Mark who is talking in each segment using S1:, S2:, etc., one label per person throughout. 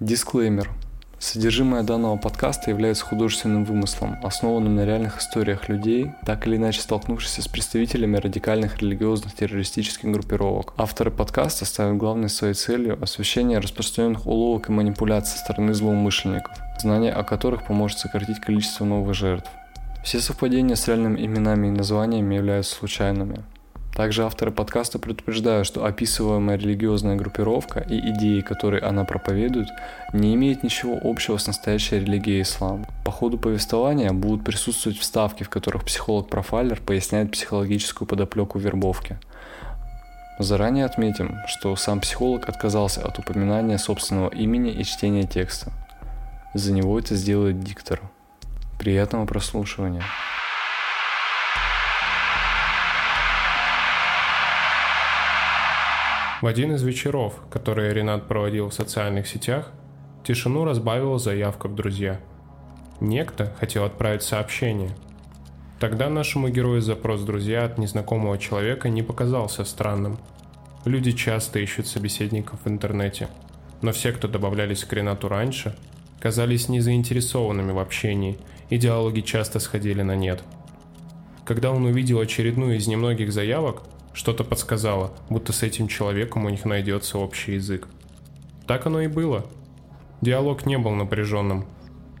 S1: Дисклеймер. Содержимое данного подкаста является художественным вымыслом, основанным на реальных историях людей, так или иначе столкнувшихся с представителями радикальных религиозных террористических группировок. Авторы подкаста ставят главной своей целью освещение распространенных уловок и манипуляций со стороны злоумышленников, знание о которых поможет сократить количество новых жертв. Все совпадения с реальными именами и названиями являются случайными. Также авторы подкаста предупреждают, что описываемая религиозная группировка и идеи, которые она проповедует, не имеют ничего общего с настоящей религией ислам. По ходу повествования будут присутствовать вставки, в которых психолог-профайлер поясняет психологическую подоплеку вербовки. Заранее отметим, что сам психолог отказался от упоминания собственного имени и чтения текста. За него это сделает диктор. Приятного прослушивания.
S2: В один из вечеров, которые Ренат проводил в социальных сетях, тишину разбавила заявка в друзья. Некто хотел отправить сообщение. Тогда нашему герою запрос «друзья» от незнакомого человека не показался странным. Люди часто ищут собеседников в интернете, но все, кто добавлялись к Ренату раньше, казались незаинтересованными в общении, и диалоги часто сходили на нет. Когда он увидел очередную из немногих заявок, что-то подсказало, будто с этим человеком у них найдется общий язык. Так оно и было. Диалог не был напряженным.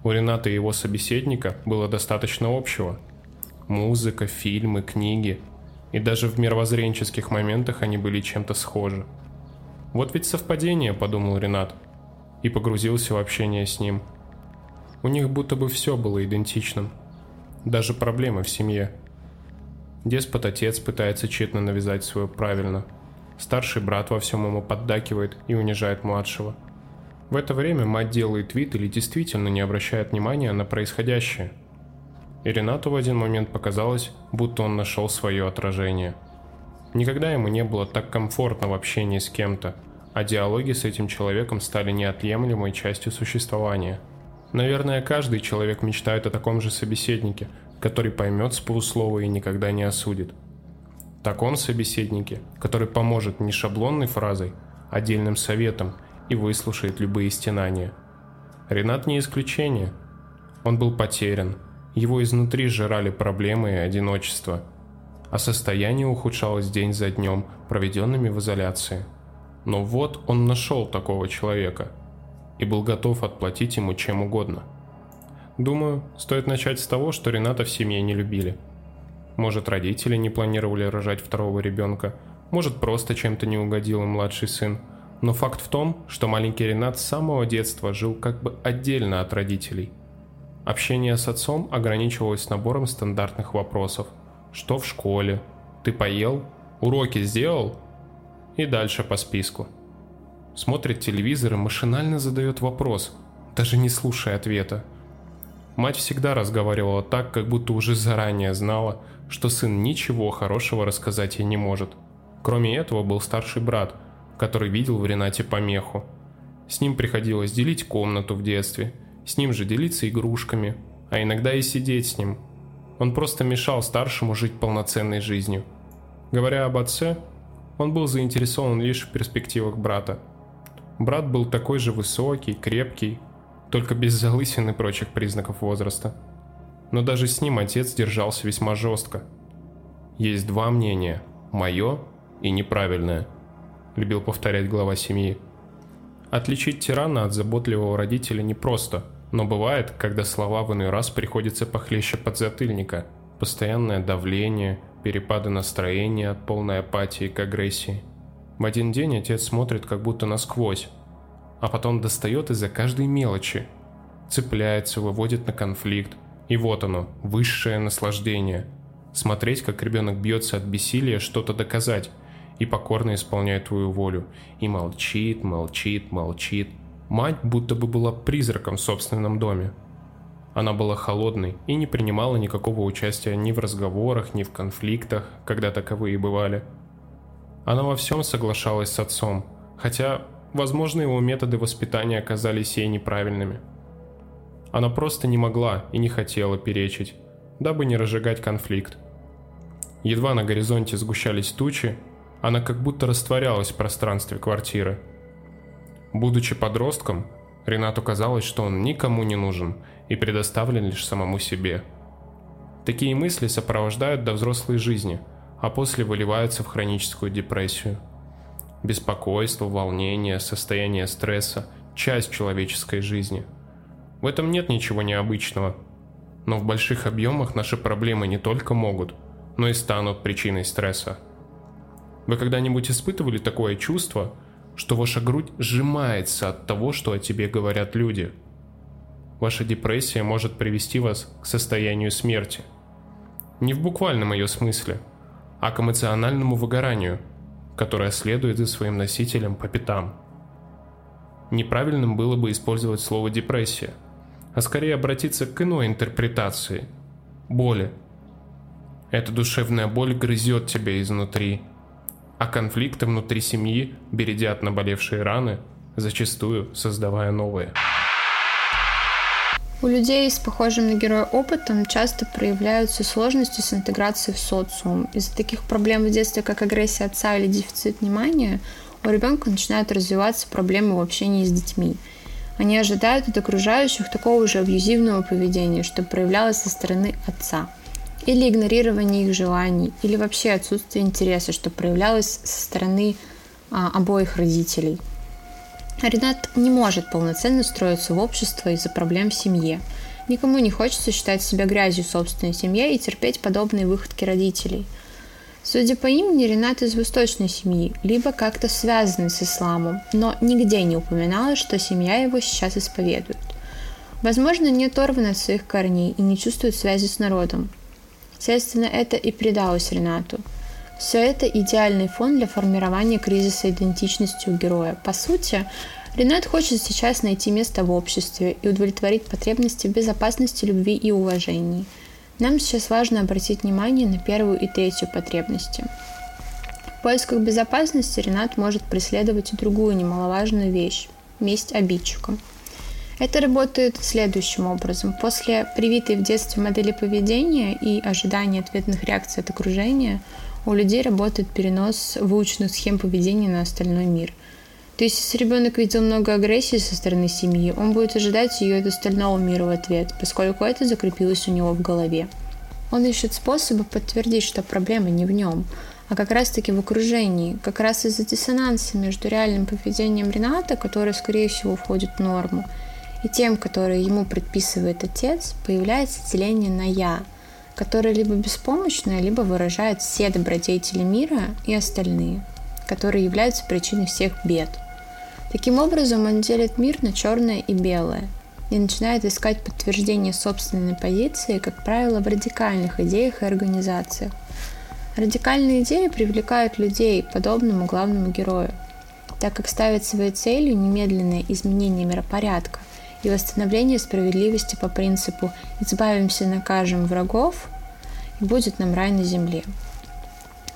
S2: У Рената и его собеседника было достаточно общего. Музыка, фильмы, книги. И даже в мировоззренческих моментах они были чем-то схожи. Вот ведь совпадение, подумал Ренат. И погрузился в общение с ним. У них будто бы все было идентичным. Даже проблемы в семье – Деспот-отец пытается тщетно навязать свое правильно. Старший брат во всем ему поддакивает и унижает младшего. В это время мать делает вид или действительно не обращает внимания на происходящее. И Ренату в один момент показалось, будто он нашел свое отражение. Никогда ему не было так комфортно в общении с кем-то, а диалоги с этим человеком стали неотъемлемой частью существования. Наверное, каждый человек мечтает о таком же собеседнике, который поймет с полуслова и никогда не осудит. Так он собеседнике, который поможет не шаблонной фразой, а отдельным советом и выслушает любые стенания. Ренат не исключение. Он был потерян, его изнутри жрали проблемы и одиночество, а состояние ухудшалось день за днем, проведенными в изоляции. Но вот он нашел такого человека и был готов отплатить ему чем угодно – Думаю, стоит начать с того, что Рената в семье не любили. Может, родители не планировали рожать второго ребенка, может, просто чем-то не угодил им младший сын. Но факт в том, что маленький Ренат с самого детства жил как бы отдельно от родителей. Общение с отцом ограничивалось набором стандартных вопросов. Что в школе? Ты поел? Уроки сделал? И дальше по списку. Смотрит телевизор и машинально задает вопрос, даже не слушая ответа – Мать всегда разговаривала так, как будто уже заранее знала, что сын ничего хорошего рассказать ей не может. Кроме этого был старший брат, который видел в Ренате помеху. С ним приходилось делить комнату в детстве, с ним же делиться игрушками, а иногда и сидеть с ним. Он просто мешал старшему жить полноценной жизнью. Говоря об отце, он был заинтересован лишь в перспективах брата. Брат был такой же высокий, крепкий, только без залысин и прочих признаков возраста. Но даже с ним отец держался весьма жестко. Есть два мнения – мое и неправильное, любил повторять глава семьи. Отличить тирана от заботливого родителя непросто, но бывает, когда слова в иной раз приходится похлеще подзатыльника. Постоянное давление, перепады настроения от полной апатии к агрессии. В один день отец смотрит как будто насквозь, а потом достает из-за каждой мелочи. Цепляется, выводит на конфликт. И вот оно, высшее наслаждение. Смотреть, как ребенок бьется от бессилия что-то доказать и покорно исполняет твою волю. И молчит, молчит, молчит. Мать будто бы была призраком в собственном доме. Она была холодной и не принимала никакого участия ни в разговорах, ни в конфликтах, когда таковые бывали. Она во всем соглашалась с отцом, хотя Возможно, его методы воспитания оказались ей неправильными. Она просто не могла и не хотела перечить, дабы не разжигать конфликт. Едва на горизонте сгущались тучи, она как будто растворялась в пространстве квартиры. Будучи подростком, Ренату казалось, что он никому не нужен и предоставлен лишь самому себе. Такие мысли сопровождают до взрослой жизни, а после выливаются в хроническую депрессию. Беспокойство, волнение, состояние стресса – часть человеческой жизни. В этом нет ничего необычного. Но в больших объемах наши проблемы не только могут, но и станут причиной стресса. Вы когда-нибудь испытывали такое чувство – что ваша грудь сжимается от того, что о тебе говорят люди. Ваша депрессия может привести вас к состоянию смерти. Не в буквальном ее смысле, а к эмоциональному выгоранию, которое следует за своим носителем по пятам. Неправильным было бы использовать слово «депрессия», а скорее обратиться к иной интерпретации – боли. Эта душевная боль грызет тебя изнутри – а конфликты внутри семьи бередят наболевшие раны, зачастую создавая новые.
S3: У людей с похожим на героя опытом часто проявляются сложности с интеграцией в социум. Из-за таких проблем в детстве, как агрессия отца или дефицит внимания, у ребенка начинают развиваться проблемы в общении с детьми. Они ожидают от окружающих такого же абьюзивного поведения, что проявлялось со стороны отца – или игнорирование их желаний, или вообще отсутствие интереса, что проявлялось со стороны а, обоих родителей. Ренат не может полноценно строиться в общество из-за проблем в семье. Никому не хочется считать себя грязью собственной семье и терпеть подобные выходки родителей. Судя по имени, Ренат из восточной семьи, либо как-то связанный с исламом, но нигде не упоминалось, что семья его сейчас исповедует. Возможно, не оторван от своих корней и не чувствует связи с народом, Следственно, это и придалось Ренату. Все это идеальный фон для формирования кризиса идентичности у героя. По сути, Ренат хочет сейчас найти место в обществе и удовлетворить потребности безопасности, любви и уважении. Нам сейчас важно обратить внимание на первую и третью потребности. В поисках безопасности Ренат может преследовать и другую немаловажную вещь – месть обидчикам – это работает следующим образом. После привитой в детстве модели поведения и ожидания ответных реакций от окружения у людей работает перенос выученных схем поведения на остальной мир. То есть, если ребенок видел много агрессии со стороны семьи, он будет ожидать ее от остального мира в ответ, поскольку это закрепилось у него в голове. Он ищет способы подтвердить, что проблема не в нем, а как раз-таки в окружении, как раз из-за диссонанса между реальным поведением Рената, которое, скорее всего, входит в норму, и тем, которые ему предписывает отец, появляется деление на «я», которое либо беспомощное, либо выражает все добродетели мира и остальные, которые являются причиной всех бед. Таким образом, он делит мир на черное и белое и начинает искать подтверждение собственной позиции, как правило, в радикальных идеях и организациях. Радикальные идеи привлекают людей подобному главному герою, так как ставят своей целью немедленное изменение миропорядка, и восстановление справедливости по принципу «избавимся, накажем врагов, и будет нам рай на земле».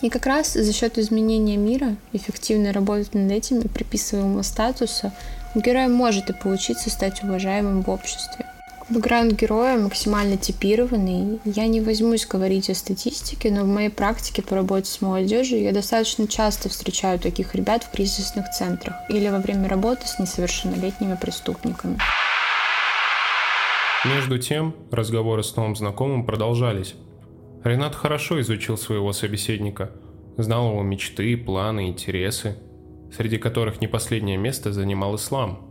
S3: И как раз за счет изменения мира, эффективной работы над этим и приписываемого статуса, у героя может и получиться стать уважаемым в обществе. Бэкграунд героя максимально типированный. Я не возьмусь говорить о статистике, но в моей практике по работе с молодежью я достаточно часто встречаю таких ребят в кризисных центрах или во время работы с несовершеннолетними преступниками.
S2: Между тем, разговоры с новым знакомым продолжались. Ренат хорошо изучил своего собеседника, знал его мечты, планы, интересы, среди которых не последнее место занимал ислам.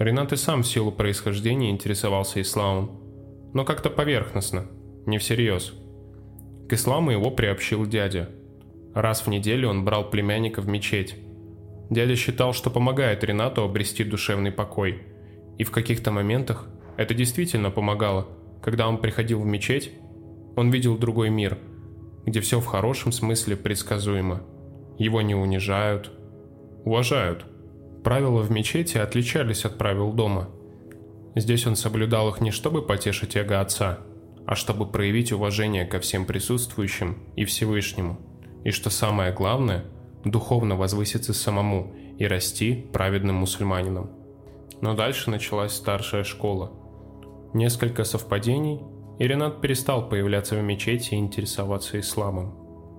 S2: Ренат и сам в силу происхождения интересовался исламом, но как-то поверхностно, не всерьез. К исламу его приобщил дядя. Раз в неделю он брал племянника в мечеть. Дядя считал, что помогает Ренату обрести душевный покой, и в каких-то моментах это действительно помогало. Когда он приходил в мечеть, он видел другой мир, где все в хорошем смысле предсказуемо. Его не унижают, уважают. Правила в мечети отличались от правил дома. Здесь он соблюдал их не чтобы потешить эго отца, а чтобы проявить уважение ко всем присутствующим и Всевышнему. И что самое главное, духовно возвыситься самому и расти праведным мусульманином. Но дальше началась старшая школа – Несколько совпадений, и Ренат перестал появляться в мечети и интересоваться исламом.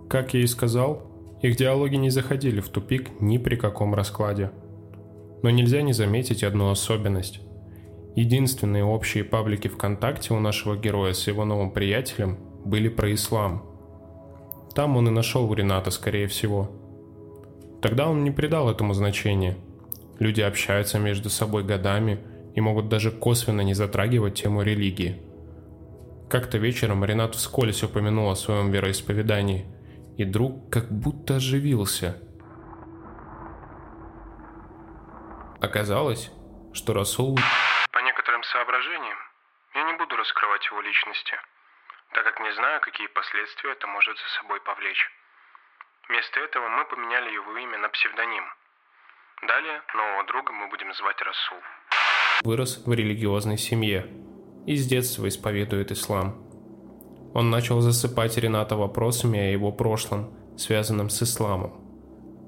S2: Как я и сказал, их диалоги не заходили в тупик ни при каком раскладе. Но нельзя не заметить одну особенность. Единственные общие паблики ВКонтакте у нашего героя с его новым приятелем были про ислам. Там он и нашел Рената, скорее всего. Тогда он не придал этому значения. Люди общаются между собой годами и могут даже косвенно не затрагивать тему религии. Как-то вечером Ренат вскользь упомянул о своем вероисповедании, и друг как будто оживился. Оказалось, что Расул
S4: соображениям я не буду раскрывать его личности, так как не знаю, какие последствия это может за собой повлечь. Вместо этого мы поменяли его имя на псевдоним. Далее нового друга мы будем звать Расул.
S2: Вырос в религиозной семье и с детства исповедует ислам. Он начал засыпать Рената вопросами о его прошлом, связанном с исламом.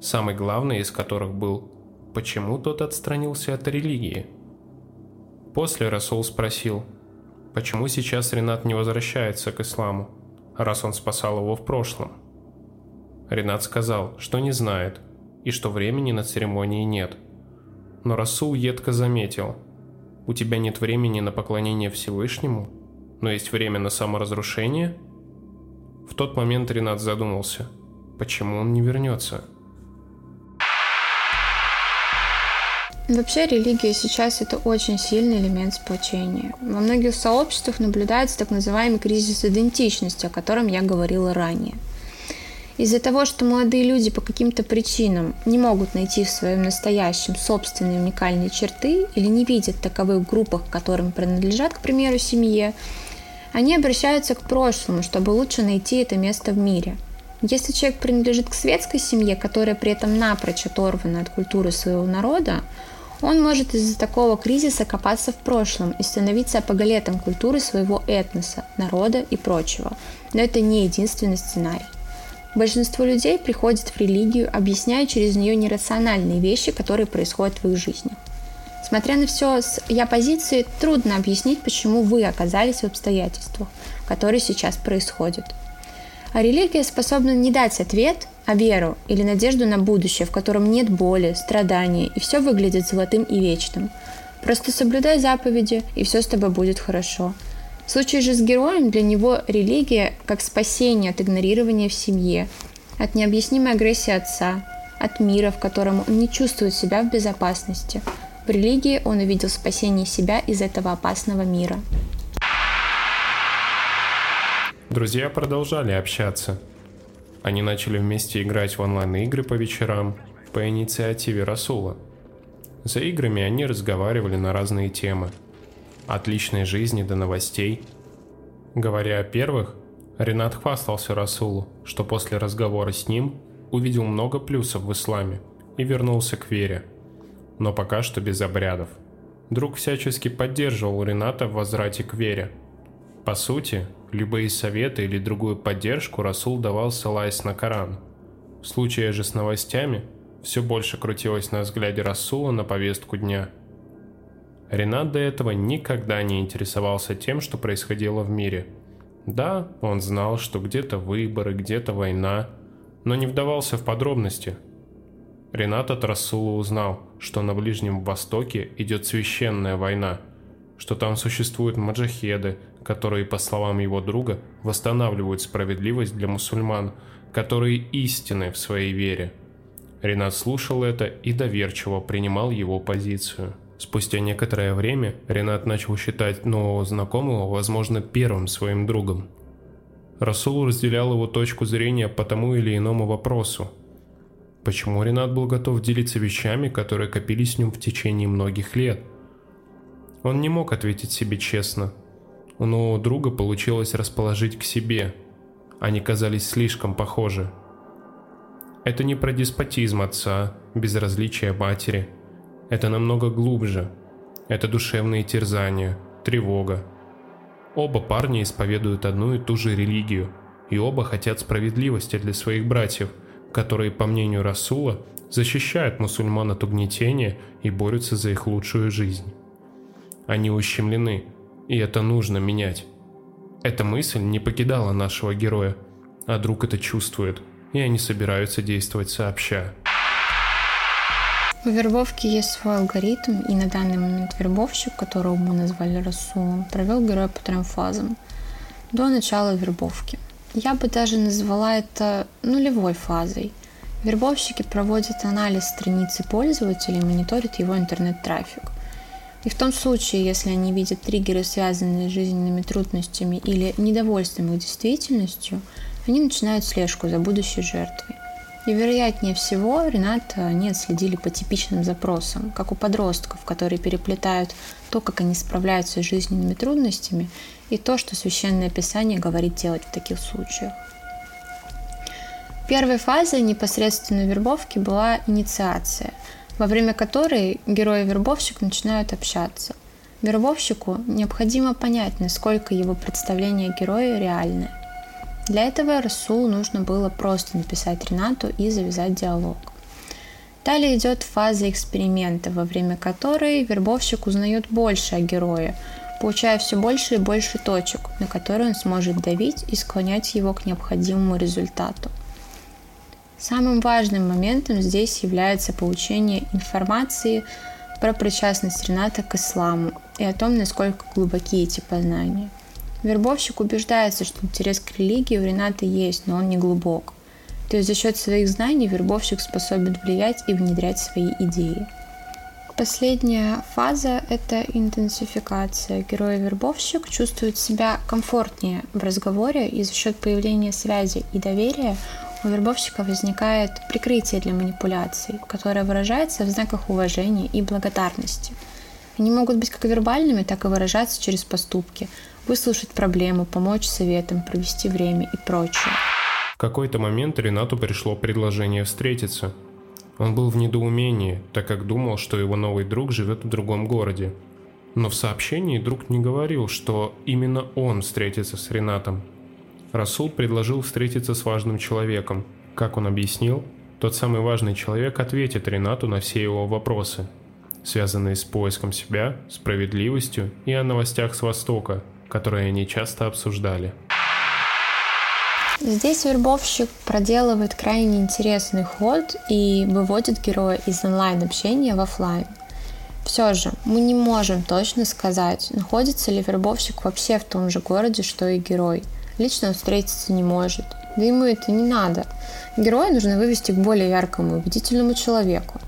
S2: Самый главный из которых был, почему тот отстранился от религии – После Расул спросил, почему сейчас Ренат не возвращается к исламу, раз он спасал его в прошлом. Ренат сказал, что не знает и что времени на церемонии нет. Но Расул едко заметил, у тебя нет времени на поклонение Всевышнему, но есть время на саморазрушение? В тот момент Ренат задумался, почему он не вернется –
S3: Вообще религия сейчас это очень сильный элемент сплочения. Во многих сообществах наблюдается так называемый кризис идентичности, о котором я говорила ранее. Из-за того, что молодые люди по каким-то причинам не могут найти в своем настоящем собственные уникальные черты или не видят таковых в группах, которым принадлежат, к примеру, семье, они обращаются к прошлому, чтобы лучше найти это место в мире. Если человек принадлежит к светской семье, которая при этом напрочь оторвана от культуры своего народа, он может из-за такого кризиса копаться в прошлом и становиться апоголетом культуры своего этноса, народа и прочего. Но это не единственный сценарий. Большинство людей приходит в религию, объясняя через нее нерациональные вещи, которые происходят в их жизни. Смотря на все с я позиции, трудно объяснить, почему вы оказались в обстоятельствах, которые сейчас происходят. А религия способна не дать ответ, а веру или надежду на будущее, в котором нет боли, страдания, и все выглядит золотым и вечным. Просто соблюдай заповеди, и все с тобой будет хорошо. В случае же с героем для него религия как спасение от игнорирования в семье, от необъяснимой агрессии отца, от мира, в котором он не чувствует себя в безопасности. В религии он увидел спасение себя из этого опасного мира.
S2: Друзья продолжали общаться – они начали вместе играть в онлайн-игры по вечерам по инициативе Расула. За играми они разговаривали на разные темы. От личной жизни до новостей. Говоря о первых, Ренат хвастался Расулу, что после разговора с ним увидел много плюсов в исламе и вернулся к вере. Но пока что без обрядов. Друг всячески поддерживал Рената в возврате к вере. По сути, Любые советы или другую поддержку Расул давал, ссылаясь на Коран. В случае же с новостями все больше крутилось на взгляде Расула на повестку дня. Ренат до этого никогда не интересовался тем, что происходило в мире. Да, он знал, что где-то выборы, где-то война, но не вдавался в подробности. Ренат от Расула узнал, что на Ближнем Востоке идет священная война, что там существуют маджахеды, которые, по словам его друга, восстанавливают справедливость для мусульман, которые истинны в своей вере. Ренат слушал это и доверчиво принимал его позицию. Спустя некоторое время Ренат начал считать нового знакомого, возможно, первым своим другом. Расул разделял его точку зрения по тому или иному вопросу. Почему Ренат был готов делиться вещами, которые копились в нем в течение многих лет? Он не мог ответить себе честно – у нового друга получилось расположить к себе. Они казались слишком похожи. Это не про деспотизм отца, безразличие матери. Это намного глубже. Это душевные терзания, тревога. Оба парня исповедуют одну и ту же религию, и оба хотят справедливости для своих братьев, которые, по мнению Расула, защищают мусульман от угнетения и борются за их лучшую жизнь. Они ущемлены, и это нужно менять. Эта мысль не покидала нашего героя, а друг это чувствует, и они собираются действовать сообща.
S3: У вербовки есть свой алгоритм, и на данный момент вербовщик, которого мы назвали Расулом, провел героя по трем фазам до начала вербовки. Я бы даже назвала это нулевой фазой. Вербовщики проводят анализ страницы пользователя и мониторят его интернет-трафик. И в том случае, если они видят триггеры, связанные с жизненными трудностями или недовольством их действительностью, они начинают слежку за будущей жертвой. И вероятнее всего Ренат они отследили по типичным запросам, как у подростков, которые переплетают то, как они справляются с жизненными трудностями, и то, что Священное Писание говорит делать в таких случаях. Первой фазой непосредственной вербовки была инициация, во время которой герой и вербовщик начинают общаться. Вербовщику необходимо понять, насколько его представление о герое реальное. Для этого Расулу нужно было просто написать Ренату и завязать диалог. Далее идет фаза эксперимента, во время которой вербовщик узнает больше о герое, получая все больше и больше точек, на которые он сможет давить и склонять его к необходимому результату. Самым важным моментом здесь является получение информации про причастность Рената к исламу и о том, насколько глубоки эти познания – Вербовщик убеждается, что интерес к религии у Рената есть, но он не глубок. То есть за счет своих знаний вербовщик способен влиять и внедрять свои идеи. Последняя фаза – это интенсификация. Герой-вербовщик чувствует себя комфортнее в разговоре, и за счет появления связи и доверия у вербовщика возникает прикрытие для манипуляций, которое выражается в знаках уважения и благодарности. Они могут быть как вербальными, так и выражаться через поступки – выслушать проблему, помочь советом, провести время и прочее.
S2: В какой-то момент Ренату пришло предложение встретиться. Он был в недоумении, так как думал, что его новый друг живет в другом городе. Но в сообщении друг не говорил, что именно он встретится с Ренатом. Расул предложил встретиться с важным человеком. Как он объяснил, тот самый важный человек ответит Ренату на все его вопросы, связанные с поиском себя, справедливостью и о новостях с Востока, которые они часто обсуждали.
S3: Здесь вербовщик проделывает крайне интересный ход и выводит героя из онлайн-общения в офлайн. Все же, мы не можем точно сказать, находится ли вербовщик вообще в том же городе, что и герой. Лично он встретиться не может. Да ему это не надо. Героя нужно вывести к более яркому, убедительному человеку,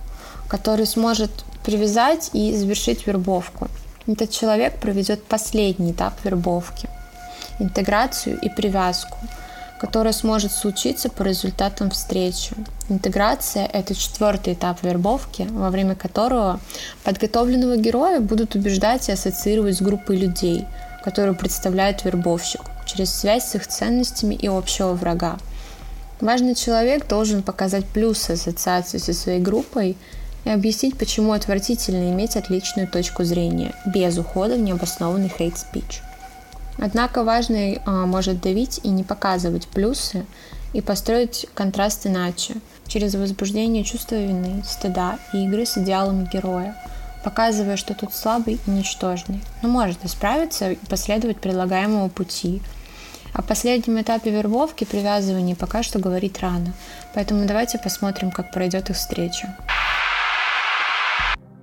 S3: который сможет привязать и завершить вербовку. Этот человек проведет последний этап вербовки, интеграцию и привязку, которая сможет случиться по результатам встречи. Интеграция – это четвертый этап вербовки, во время которого подготовленного героя будут убеждать и ассоциировать с группой людей, которую представляет вербовщик, через связь с их ценностями и общего врага. Важный человек должен показать плюсы ассоциации со своей группой и объяснить, почему отвратительно иметь отличную точку зрения, без ухода в необоснованный хейт-спич. Однако важный а, может давить и не показывать плюсы и построить контраст иначе, через возбуждение чувства вины, стыда и игры с идеалами героя, показывая, что тут слабый и ничтожный, но может исправиться и последовать предлагаемому пути. О последнем этапе вербовки привязывания пока что говорить рано, поэтому давайте посмотрим, как пройдет их встреча.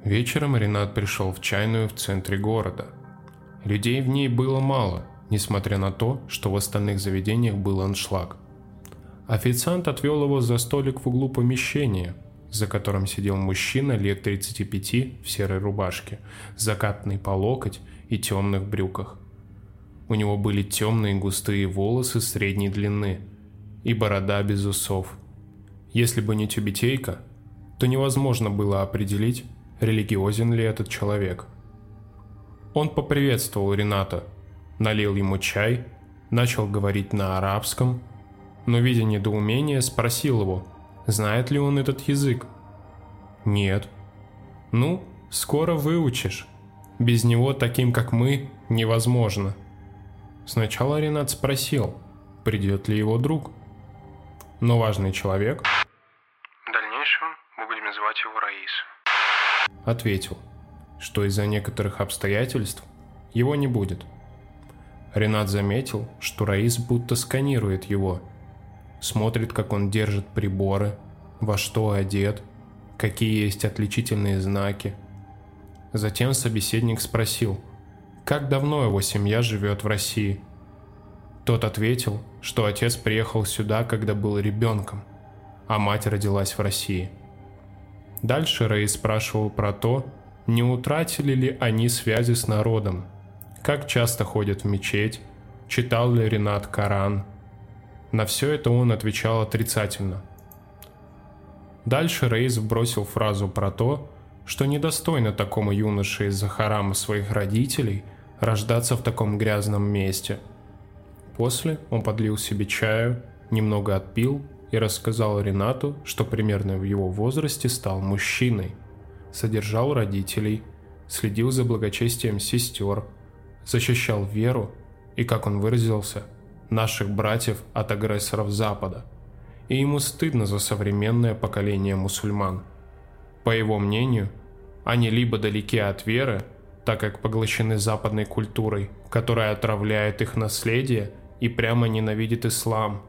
S2: Вечером Ренат пришел в чайную в центре города. Людей в ней было мало, несмотря на то, что в остальных заведениях был аншлаг. Официант отвел его за столик в углу помещения, за которым сидел мужчина лет 35 в серой рубашке, закатанный по локоть и темных брюках. У него были темные густые волосы средней длины и борода без усов. Если бы не тюбетейка, то невозможно было определить, религиозен ли этот человек. Он поприветствовал Рената, налил ему чай, начал говорить на арабском, но, видя недоумение, спросил его, знает ли он этот язык. «Нет». «Ну, скоро выучишь. Без него таким, как мы, невозможно». Сначала Ренат спросил, придет ли его друг. Но важный человек...
S4: В дальнейшем мы будем называть его Раис
S2: ответил, что из-за некоторых обстоятельств его не будет. Ренат заметил, что Раис будто сканирует его, смотрит, как он держит приборы, во что одет, какие есть отличительные знаки. Затем собеседник спросил, как давно его семья живет в России. Тот ответил, что отец приехал сюда, когда был ребенком, а мать родилась в России. Дальше Рэй спрашивал про то, не утратили ли они связи с народом, как часто ходят в мечеть, читал ли Ренат Коран. На все это он отвечал отрицательно. Дальше Рейс бросил фразу про то, что недостойно такому юноше из-за харама своих родителей рождаться в таком грязном месте. После он подлил себе чаю, немного отпил и рассказал Ренату, что примерно в его возрасте стал мужчиной, содержал родителей, следил за благочестием сестер, защищал веру и, как он выразился, наших братьев от агрессоров Запада. И ему стыдно за современное поколение мусульман. По его мнению, они либо далеки от веры, так как поглощены западной культурой, которая отравляет их наследие и прямо ненавидит ислам,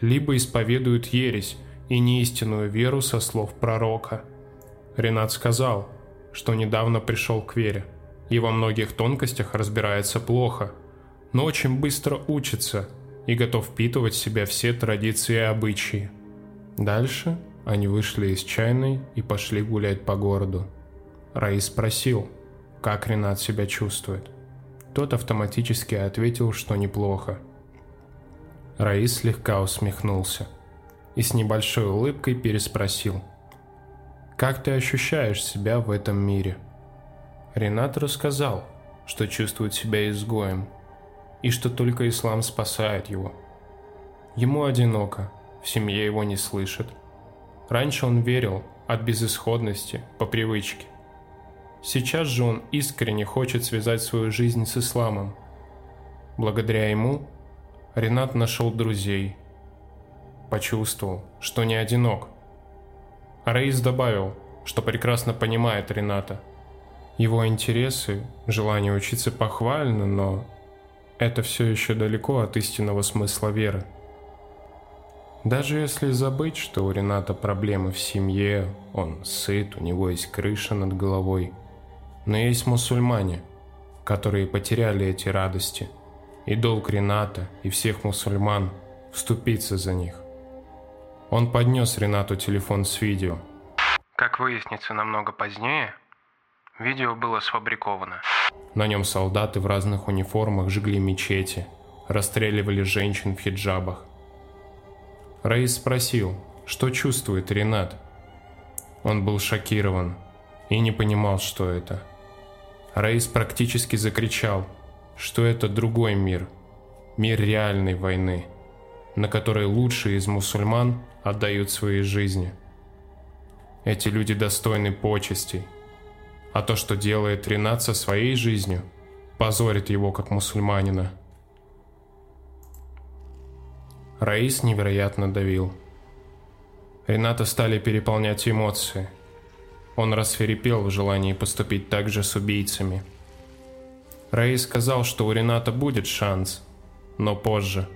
S2: либо исповедуют ересь и неистинную веру со слов пророка. Ренат сказал, что недавно пришел к вере – и во многих тонкостях разбирается плохо, но очень быстро учится и готов впитывать в себя все традиции и обычаи. Дальше они вышли из чайной и пошли гулять по городу. Раис спросил, как Ренат себя чувствует. Тот автоматически ответил, что неплохо. Раис слегка усмехнулся и с небольшой улыбкой переспросил. «Как ты ощущаешь себя в этом мире?» Ренат рассказал, что чувствует себя изгоем, и что только ислам спасает его. Ему одиноко, в семье его не слышат. Раньше он верил от безысходности, по привычке. Сейчас же он искренне хочет связать свою жизнь с исламом. Благодаря ему Ренат нашел друзей, почувствовал, что не одинок. Раис добавил, что прекрасно понимает Рената – его интересы, желание учиться похвально, но это все еще далеко от истинного смысла веры. Даже если забыть, что у Рената проблемы в семье, он сыт, у него есть крыша над головой. Но есть мусульмане, которые потеряли эти радости. И долг Рената и всех мусульман вступиться за них. Он поднес Ренату телефон с видео.
S4: Как выяснится намного позднее, Видео было сфабриковано.
S2: На нем солдаты в разных униформах жгли мечети, расстреливали женщин в хиджабах. Раис спросил, что чувствует Ренат. Он был шокирован и не понимал, что это. Раис практически закричал, что это другой мир, мир реальной войны, на которой лучшие из мусульман отдают свои жизни. Эти люди достойны почестей – а то, что делает Ренат со своей жизнью, позорит его как мусульманина. Раис невероятно давил. Рената стали переполнять эмоции. Он расферепел в желании поступить так же с убийцами. Раис сказал, что у Рената будет шанс, но позже.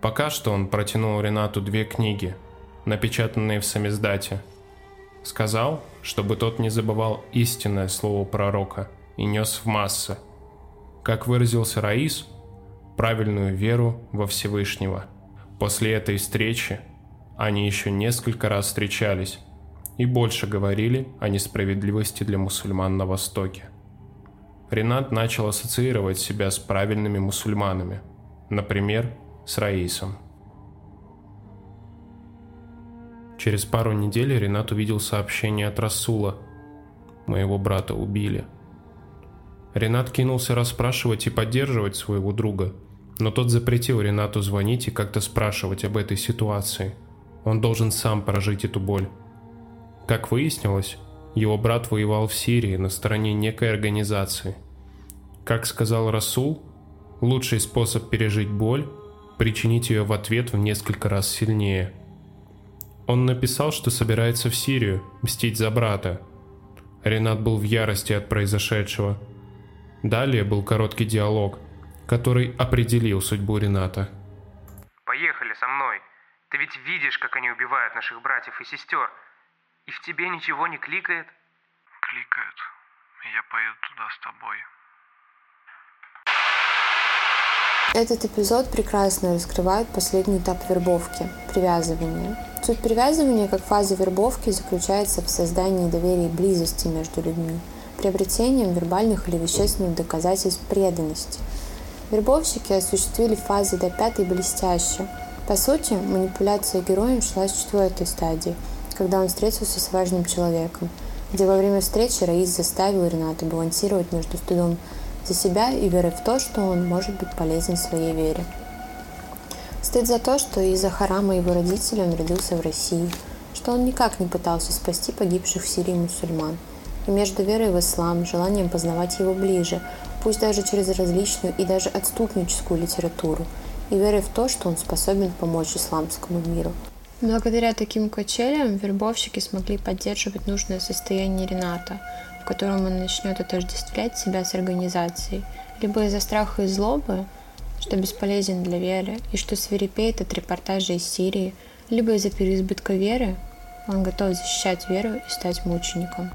S2: Пока что он протянул Ренату две книги, напечатанные в самиздате – Сказал, чтобы тот не забывал истинное слово пророка и нес в массы. Как выразился Раис, правильную веру во Всевышнего. После этой встречи они еще несколько раз встречались и больше говорили о несправедливости для мусульман на Востоке. Ренат начал ассоциировать себя с правильными мусульманами, например, с Раисом. Через пару недель Ренат увидел сообщение от Расула. «Моего брата убили». Ренат кинулся расспрашивать и поддерживать своего друга, но тот запретил Ренату звонить и как-то спрашивать об этой ситуации. Он должен сам прожить эту боль. Как выяснилось, его брат воевал в Сирии на стороне некой организации. Как сказал Расул, лучший способ пережить боль – причинить ее в ответ в несколько раз сильнее – он написал, что собирается в Сирию мстить за брата. Ренат был в ярости от произошедшего. Далее был короткий диалог, который определил судьбу Рената.
S4: «Поехали со мной. Ты ведь видишь, как они убивают наших братьев и сестер.
S5: И в тебе ничего не кликает?
S4: Кликает. Я поеду туда с тобой.
S3: Этот эпизод прекрасно раскрывает последний этап вербовки – привязывание. Суть привязывания как фаза вербовки заключается в создании доверия и близости между людьми, приобретением вербальных или вещественных доказательств преданности. Вербовщики осуществили фазы до пятой блестяще. По сути, манипуляция героем шла с четвертой стадии, когда он встретился с важным человеком, где во время встречи Раис заставил Рената балансировать между стыдом за себя и верой в то, что он может быть полезен своей вере. Стыд за то, что из-за харама его родителей он родился в России, что он никак не пытался спасти погибших в Сирии мусульман. И между верой в ислам, желанием познавать его ближе, пусть даже через различную и даже отступническую литературу, и верой в то, что он способен помочь исламскому миру. Благодаря таким качелям вербовщики смогли поддерживать нужное состояние Рената, в котором он начнет отождествлять себя с организацией, либо из-за страха и злобы, что бесполезен для веры и что свирепеет от репортажей из Сирии, либо из-за переизбытка веры, он готов защищать веру и стать мучеником.